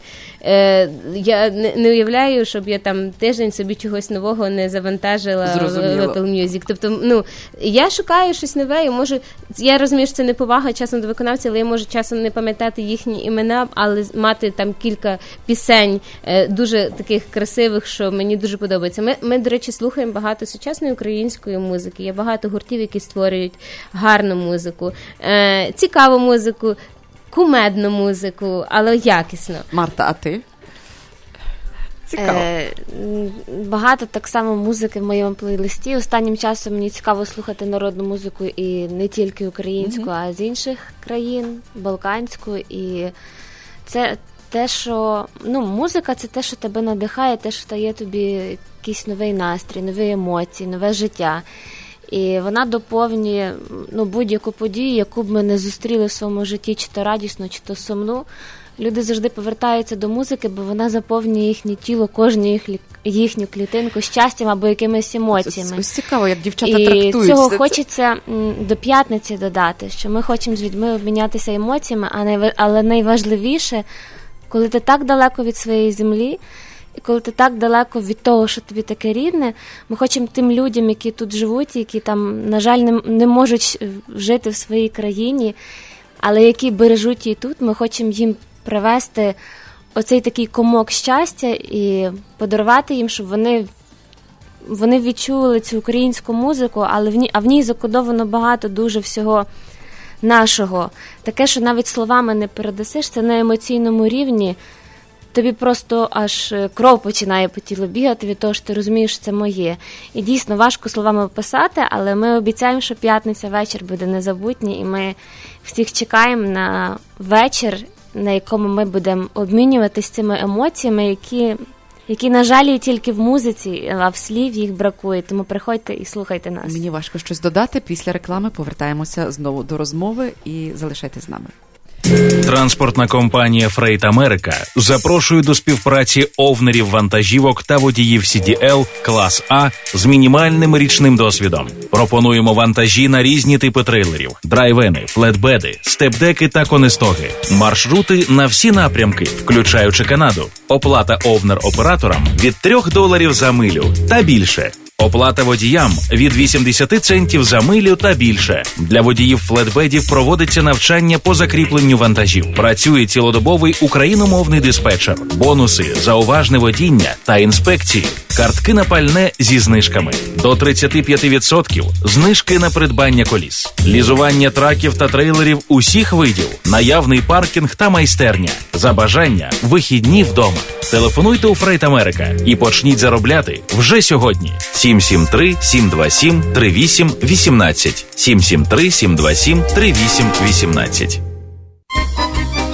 S10: Е, я не, не уявляю, щоб я там тиждень собі чогось нового не завантажила в Apple Music. Тобто, ну я шукаю щось нове, і можу. Я розумію, що це не повага часом до виконавця, але я можу часом не пам'ятати їхні імена, але мати там кілька пісень дуже таких красивих, що мені дуже подобається. Ми, ми, до речі, слухаємо багато сучасної української музики. Є багато гуртів, які створюють гарну музику, е, цікаву музику. Кумедну музику, але якісно.
S2: Марта, а ти? Цікаво.
S9: Е, багато так само музики в моєму плейлисті. Останнім часом мені цікаво слухати народну музику і не тільки українську,
S2: Мгм.
S9: а з інших країн, балканську. І це те, що ну, музика це те, що тебе надихає, те, що дає тобі якийсь новий настрій, нові емоції, нове життя. І вона доповнює ну, будь-яку подію, яку б ми не зустріли в своєму житті, чи то радісну, чи то сумну. Люди завжди повертаються до музики, бо вона заповнює їхнє тіло, кожну їх, їхню клітинку щастям або якимись емоціями.
S2: Ось цікаво, як дівчата
S9: І
S2: трактують.
S9: цього
S2: це-
S9: хочеться до п'ятниці додати, що ми хочемо з людьми обмінятися емоціями, а але найважливіше, коли ти так далеко від своєї землі, і коли ти так далеко від того, що тобі таке рідне, ми хочемо тим людям, які тут живуть, які там, на жаль, не, не можуть е, жити в своїй країні, але які бережуть її тут, ми хочемо їм привести оцей такий комок щастя і подарувати їм, щоб вони вони відчули цю українську музику, але в ній, а в ній закодовано багато дуже всього нашого. Таке, що навіть словами не передасиш, це на емоційному рівні. Тобі просто аж е, кров починає по тілу бігати від того, що ти розумієш, що це моє. І дійсно важко словами описати, але ми обіцяємо, що п'ятниця вечір буде незабутній, і ми всіх чекаємо на вечір, на якому ми будемо обмінюватися цими емоціями, які, які, на жаль, є тільки в музиці, а в слів їх бракує. Тому приходьте і слухайте нас.
S2: Мені важко щось додати. Після реклами повертаємося знову до розмови і залишайтесь з нами.
S3: Транспортна компанія Фрейт Америка запрошує до співпраці овнерів вантажівок та водіїв CDL клас А з мінімальним річним досвідом. Пропонуємо вантажі на різні типи трейлерів: драйвени, флетбеди, степдеки та конестоги, маршрути на всі напрямки, включаючи Канаду. Оплата овнер операторам від 3 доларів за милю та більше. Оплата водіям від 80 центів за милю та більше. Для водіїв флетбедів проводиться навчання по закріпленню вантажів. Працює цілодобовий україномовний диспетчер, бонуси за уважне водіння та інспекції, картки на пальне зі знижками до 35% знижки на придбання коліс, лізування траків та трейлерів усіх видів, наявний паркінг та майстерня. За бажання вихідні вдома. Телефонуйте у Фрейт Америка і почніть заробляти вже сьогодні. 773 727 38 18 773 727 38 18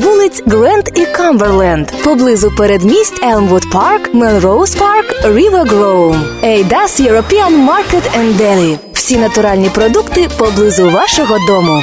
S16: вулиць Гренд і Камберленд, поблизу передмість Елмвуд Парк, Мелроуз Парк, Рівер Гроу. Ейдас European Market and. Всі натуральні продукти поблизу вашого дому.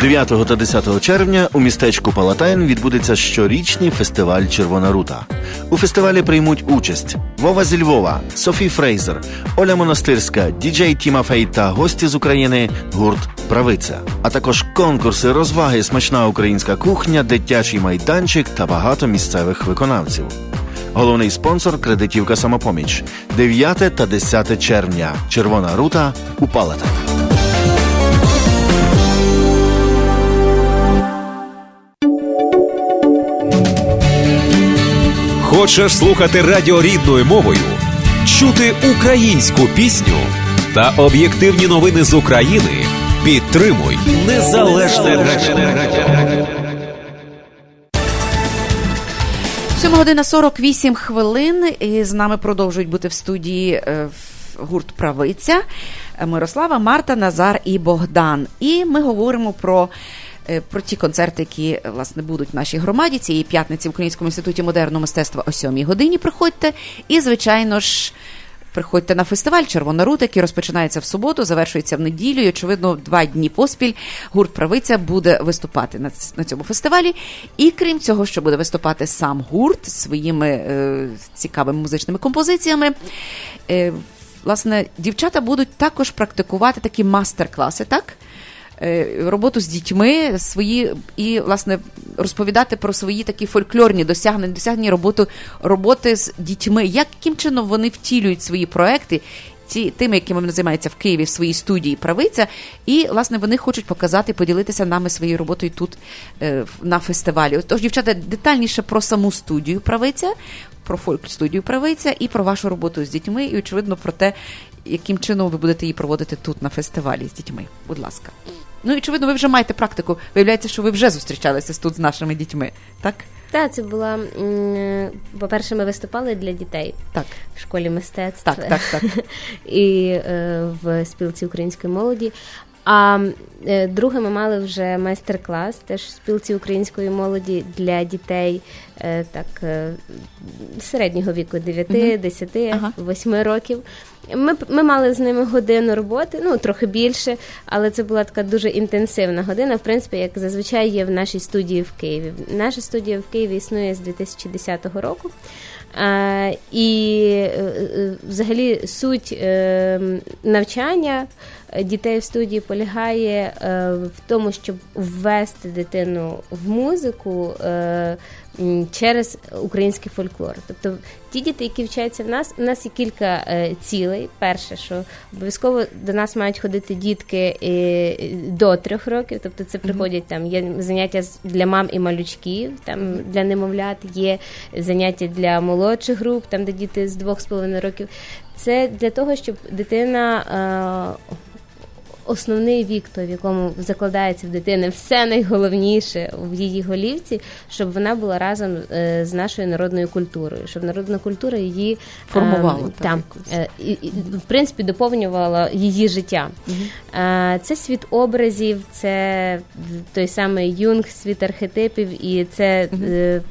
S17: 9 та 10 червня у містечку Палатайн відбудеться щорічний фестиваль Червона рута. У фестивалі приймуть участь Вова зі Львова, Софі Фрейзер, Оля Монастирська, діджей Тімафей та гості з України гурт Правиця, а також конкурси, розваги, смачна українська кухня, дитячий майданчик та багато місцевих виконавців. Головний спонсор кредитівка самопоміч 9 та 10 червня. Червона рута у Палатайн.
S15: Хочеш слухати радіо рідною мовою, чути українську пісню та об'єктивні новини з України? Підтримуй незалежне радіо.
S2: 7 година 48 хвилин. І з нами продовжують бути в студії е, гурт Правиця Мирослава, Марта, Назар і Богдан. І ми говоримо про. Е, Про ті концерти, які власне будуть в нашій громаді цієї п'ятниці в Українському інституті модерного мистецтва о 7 годині. Приходьте. І, звичайно ж, приходьте на фестиваль Червона рута, який розпочинається в суботу, завершується в неділю. І, очевидно, два дні поспіль гурт Правиця буде виступати на, на цьому фестивалі. І крім цього, що буде виступати сам гурт своїми е, цікавими музичними композиціями. Е, власне, дівчата будуть також практикувати такі мастер-класи, так? Е, Роботу з дітьми свої і власне розповідати про свої такі фольклорні досягнення, досягнення роботи, роботи з дітьми, яким чином вони втілюють свої проекти, ті, тими, якими вони займаються в Києві в своїй студії правиця, і власне вони хочуть показати, поділитися нами своєю роботою тут е, на фестивалі. Тож, дівчата, детальніше про саму студію правиця, про фольк-студію правиця і про вашу роботу з дітьми, і очевидно про те, яким чином ви будете її проводити тут на фестивалі з дітьми. Будь ласка. Ну і очевидно, ви вже маєте практику. Виявляється, що ви вже зустрічалися тут з нашими дітьми, так?
S10: Так, це була по-перше, ми виступали для дітей
S2: так.
S10: в школі мистецтв
S2: Так, так, так.
S10: і е, в спілці української молоді. А е, друге, ми мали вже майстер-клас теж в спілці української молоді для дітей е, так е, середнього віку 9,
S2: Мгм.
S10: 10, 8 років. Ми, ми мали з ними годину роботи, ну трохи більше, але це була така дуже інтенсивна година, в принципі, як зазвичай є в нашій студії в Києві. Наша студія в Києві існує з 2010 року. І е, е, взагалі суть е, навчання дітей в студії полягає в тому, щоб ввести дитину в музику через український фольклор. Тобто ті діти, які вчаться в нас, у нас є кілька е, цілей. Перше, що обов'язково до нас мають ходити дітки е, до трьох років, тобто це приходять там є заняття для мам і малючків, там для немовлят, є заняття для молодших груп, там де діти з двох з половиною років. Це для того, щоб дитина. Основний вік, той, в якому закладається в дитини все найголовніше в її голівці, щоб вона була разом е, з нашою народною культурою, щоб народна культура її е,
S2: Формувала,
S10: там, е, і, і, в принципі допомнювала її життя. Е, Це світ образів, це той самий юнг, світ архетипів, і це. е,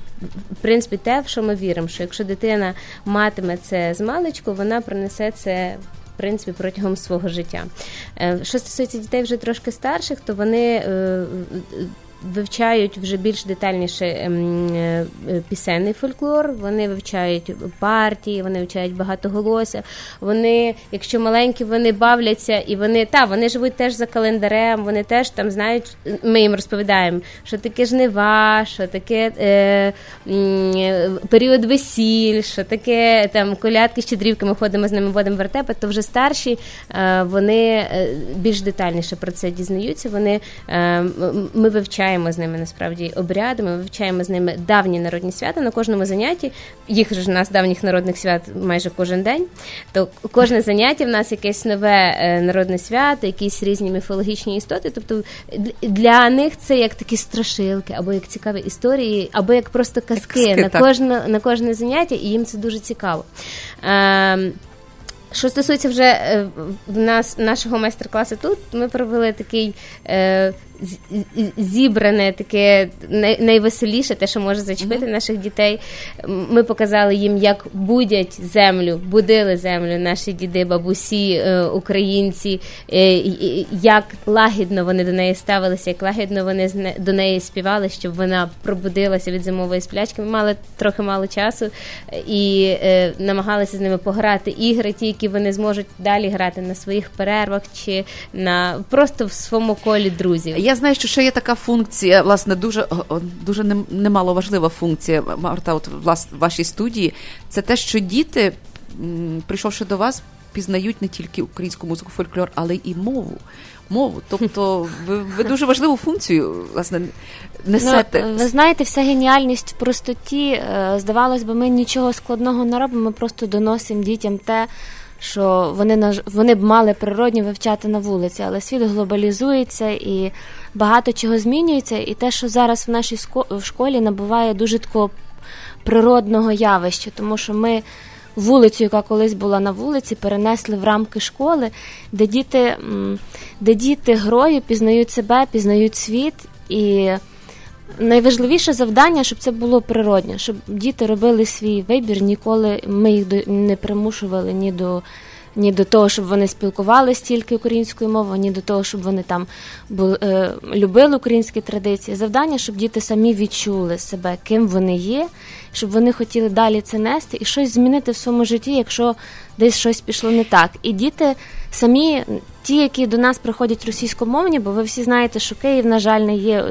S10: В принципі, те, в що ми віримо, що якщо дитина матиме це з маличку, вона принесе це принципі протягом свого життя. Е, Що стосується дітей вже трошки старших, то вони е, вивчають вже більш детальніше ем, е, е, пісенний фольклор, вони вивчають партії, вони вивчають багатоголосся. Вони, якщо маленькі, вони бавляться і вони та вони живуть теж за календарем, вони теж там знають, ми їм розповідаємо, що таке жнива, що таке е, період весіль, що таке там колядки, щедрівки, ми ходимо з ними водимо вертепи, то вже старші е, вони е, більш детальніше про це дізнаються. Вони е, ми вивчаємо з ними насправді обряди, ми вивчаємо з ними давні народні свята на кожному занятті. Їх ж у нас давніх народних свят майже кожен день. То кожне заняття в нас якесь нове е, народне свято, якісь різні міфологічні істоти. Тобто для них це як такі страшилки, або як цікаві історії, або як просто казки,
S2: казки,
S10: на кожне на кожне заняття, і їм це дуже цікаво. Ем, що стосується вже е, в нас нашого майстер-класу тут, ми провели такий е, зібране, таке найвеселіше, те, що може зачепити наших дітей. Ми показали їм, як будять землю, будили землю наші діди, бабусі, е, українці, е, як лагідно вони до неї ставилися, як лагідно вони до неї співали, щоб вона пробудилася від зимової сплячки. Ми мали трохи мало часу і е, намагалися з ними пограти ігри, ті, які вони зможуть далі грати на своїх перервах чи на просто в своєму колі друзів.
S2: Я знаю, що ще є така функція, власне, дуже дуже нем- немало важлива функція, Марта, от влас, в вашій студії. Це те, що діти, прийшовши до вас, пізнають не тільки українську музику, фольклор, але і мову. Мову. Тобто ви, ви дуже важливу функцію власне несете.
S9: Ну, ви знаєте, вся геніальність в простоті. Е, Здавалось би, ми нічого складного не робимо, ми просто доносимо дітям те, що вони наж- вони б мали природні вивчати на вулиці, але світ глобалізується і багато чого змінюється. І те, що зараз в нашій школі набуває дуже такого природного явища, тому що ми вулицю, яка колись була на вулиці, перенесли в рамки школи, де діти, де діти грою пізнають себе, пізнають світ і. Найважливіше завдання, щоб це було природне, щоб діти робили свій вибір, ніколи ми їх не примушували ні до, ні до того, щоб вони спілкувалися тільки українською мовою, ні до того, щоб вони там були, е, любили українські традиції. Завдання, щоб діти самі відчули себе, ким вони є, щоб вони хотіли далі це нести і щось змінити в своєму житті, якщо десь щось пішло не так. І діти самі, ті, які до нас приходять російськомовні, бо ви всі знаєте, що Київ, на жаль, не є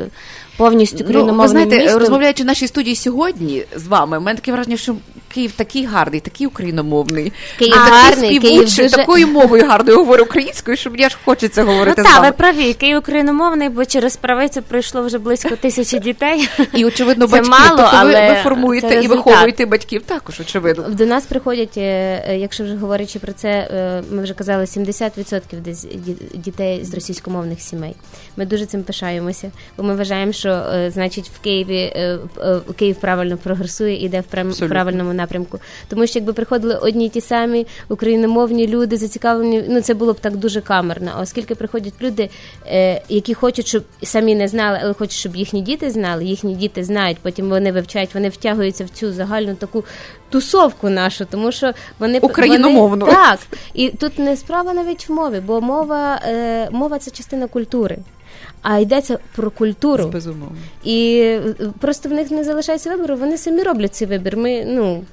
S9: повністю
S2: Ну, ви знаєте,
S9: містом.
S2: розмовляючи в нашій студії сьогодні з вами, у мене таке враження, що Київ такий гарний, такий україномовний.
S10: Київ
S2: такий
S10: гарний, Київ дуже-
S2: такою мовою гарною говорить українською, що мені аж хочеться
S9: Ну
S2: говорити з
S9: так, ви праві, Київ україномовний, бо через правицю пройшло вже близько тисячі дітей.
S2: І очевидно,
S9: це
S2: батьки.
S9: мало,
S2: тобто ви,
S9: але
S2: ви формуєте
S9: це
S2: і виховуєте батьків також, очевидно.
S10: До нас приходять, е, е, якщо вже говорячи про це, е, ми вже казали, 70% десь ді- дітей з російськомовних сімей. Ми дуже цим пишаємося, бо ми вважаємо, що е, значить в Києві е, е, Київ правильно прогресує, іде в прям- в правильному напрямку. Тому що якби приходили одні й ті самі україномовні люди, зацікавлені, ну це було б так дуже камерно. А оскільки приходять люди, які хочуть, щоб самі не знали, але хочуть, щоб їхні діти знали, їхні діти знають, потім вони вивчають, вони втягуються в цю загальну таку тусовку нашу, тому що вони
S2: Україномовну.
S10: Вони, так, і тут не справа навіть в мові, бо мова, мова це частина культури. А йдеться про культуру.
S2: Безумовно.
S10: І е, просто в них не залишається вибору, вони самі роблять цей вибір. Ми, ну,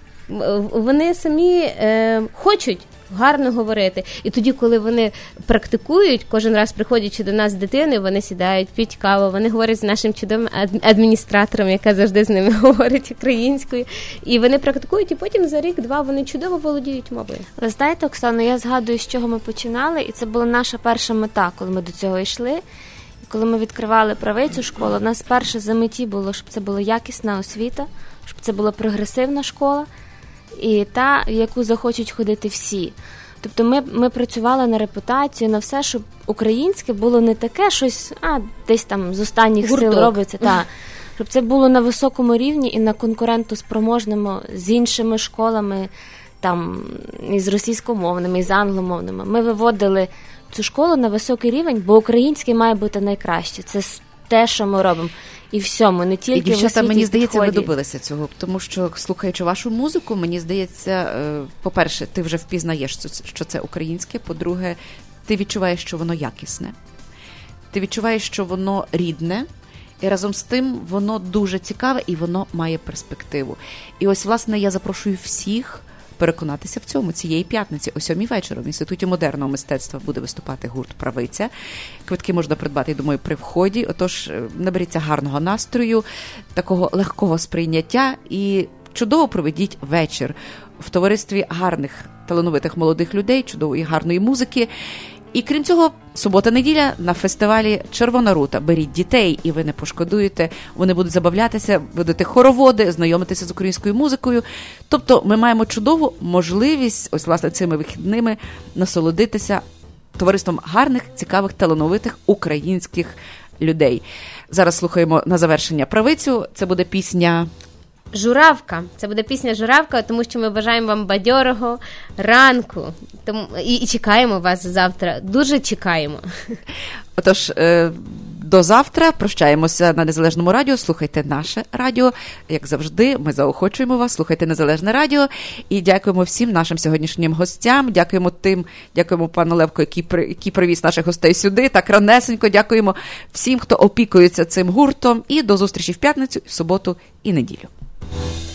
S10: вони самі е, хочуть гарно говорити. І тоді, коли вони практикують, кожен раз приходячи до нас з дитиною, вони сідають, п'ють каву, вони говорять з нашим чудовим ад- адміністратором, яка завжди з ними говорить українською. І вони практикують, і потім за рік-два вони чудово володіють мовою.
S9: Ви знаєте, Оксано, я згадую, з чого ми починали, і це була наша перша мета, коли ми до цього йшли. Коли ми відкривали правицю школу, у нас перше за меті було, щоб це була якісна освіта, щоб це була прогресивна школа, і та, в яку захочуть ходити всі. Тобто ми, ми працювали на репутацію, на все, щоб українське було не таке щось, а десь там з останніх
S10: Гурток.
S9: сил робиться. Та, щоб це було на високому рівні і на конкурентоспроможному з іншими школами, там і з російськомовними, і з англомовними. Ми виводили цю школу на високий рівень, бо українське має бути найкраще. Це те, що ми робимо. І всьому, не тільки
S2: І дівчата,
S9: в освіті,
S2: мені здається, ви добилися цього, тому що слухаючи вашу музику, мені здається, е, по-перше, ти вже впізнаєш, що це українське. По-друге, ти відчуваєш, що воно якісне. Ти відчуваєш, що воно рідне. І разом з тим воно дуже цікаве і воно має перспективу. І ось, власне, я запрошую всіх переконатися в цьому цієї п'ятниці, о сьомій вечора в інституті модерного мистецтва буде виступати гурт Правиця. Квитки можна придбати, я думаю, при вході. Отож, е, наберіться гарного настрою, такого легкого сприйняття і чудово проведіть вечір в товаристві гарних талановитих молодих людей, чудової гарної музики. І крім цього, субота-неділя на фестивалі Червона рута. Беріть дітей, і ви не пошкодуєте. Вони будуть забавлятися, будете хороводи, знайомитися з українською музикою. Тобто, ми маємо чудову можливість, ось власне цими вихідними насолодитися товариством гарних, цікавих, талановитих українських людей. Зараз слухаємо на завершення правицю. Це буде пісня.
S10: Журавка. Це буде пісня Журавка, тому що ми бажаємо вам бадьорого ранку. Тому і, і чекаємо вас завтра. Дуже чекаємо.
S2: Отож, е, до завтра прощаємося на незалежному радіо. Слухайте наше радіо. Як завжди, ми заохочуємо вас. Слухайте незалежне радіо. І дякуємо всім нашим сьогоднішнім гостям. Дякуємо тим, дякуємо пану Левко, який при який привіз наших гостей сюди. Так ранесенько. Дякуємо всім, хто опікується цим гуртом. І до зустрічі в п'ятницю, в суботу і неділю.
S18: Thank you.